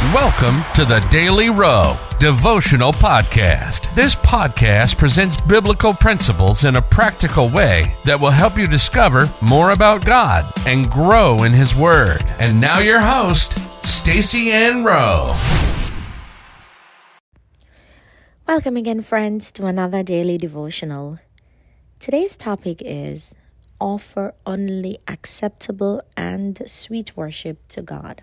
Welcome to the Daily Rowe Devotional Podcast. This podcast presents biblical principles in a practical way that will help you discover more about God and grow in His Word. And now, your host, Stacy Ann Rowe. Welcome again, friends, to another daily devotional. Today's topic is offer only acceptable and sweet worship to God.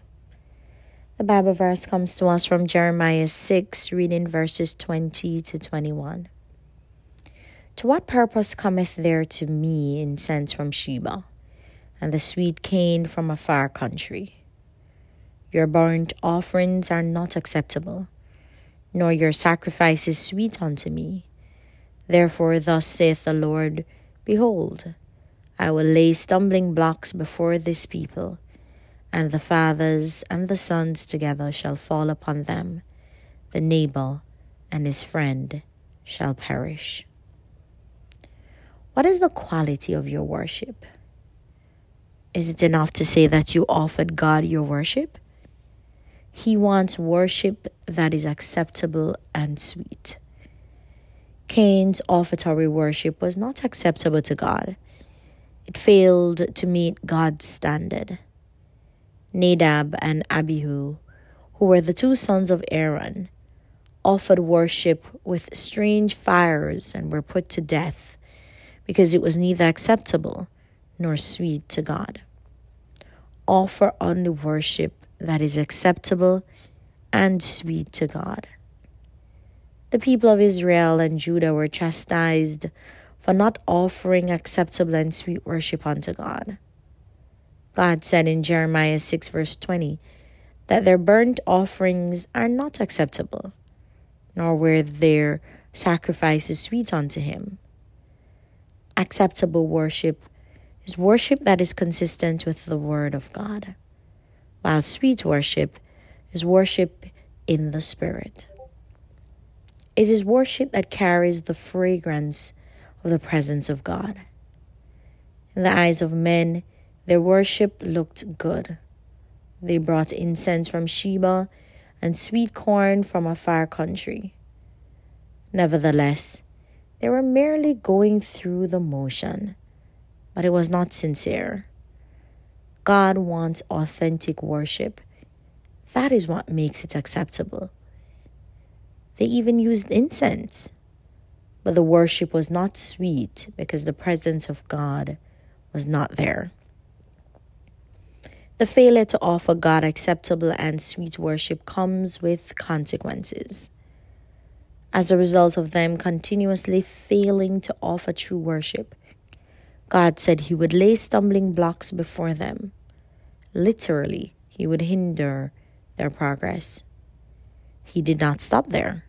The Bible verse comes to us from Jeremiah 6, reading verses 20 to 21. To what purpose cometh there to me incense from Sheba, and the sweet cane from a far country? Your burnt offerings are not acceptable, nor your sacrifices sweet unto me. Therefore, thus saith the Lord Behold, I will lay stumbling blocks before this people and the fathers and the sons together shall fall upon them. The neighbor and his friend shall perish. What is the quality of your worship? Is it enough to say that you offered God your worship? He wants worship that is acceptable and sweet. Cain's offertory worship was not acceptable to God. It failed to meet God's standard. Nadab and Abihu, who were the two sons of Aaron, offered worship with strange fires and were put to death because it was neither acceptable nor sweet to God. Offer only worship that is acceptable and sweet to God. The people of Israel and Judah were chastised for not offering acceptable and sweet worship unto God. God said in Jeremiah 6, verse 20, that their burnt offerings are not acceptable, nor were their sacrifices sweet unto him. Acceptable worship is worship that is consistent with the Word of God, while sweet worship is worship in the Spirit. It is worship that carries the fragrance of the presence of God. In the eyes of men, their worship looked good. They brought incense from Sheba and sweet corn from a far country. Nevertheless, they were merely going through the motion, but it was not sincere. God wants authentic worship. That is what makes it acceptable. They even used incense, but the worship was not sweet because the presence of God was not there. The failure to offer God acceptable and sweet worship comes with consequences. As a result of them continuously failing to offer true worship, God said He would lay stumbling blocks before them. Literally, He would hinder their progress. He did not stop there.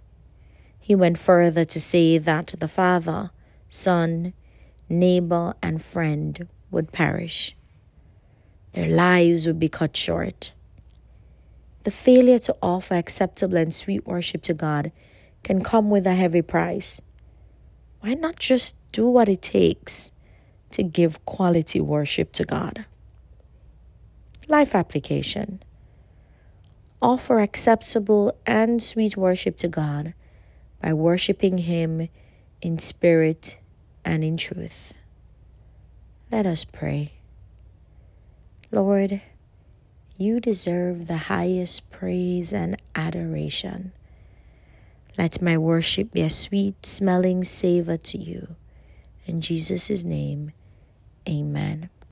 He went further to say that the father, son, neighbor, and friend would perish their lives would be cut short. The failure to offer acceptable and sweet worship to God can come with a heavy price. Why not just do what it takes to give quality worship to God? Life application Offer acceptable and sweet worship to God by worshiping Him in spirit and in truth. Let us pray. Lord, you deserve the highest praise and adoration. Let my worship be a sweet smelling savor to you. In Jesus' name, amen.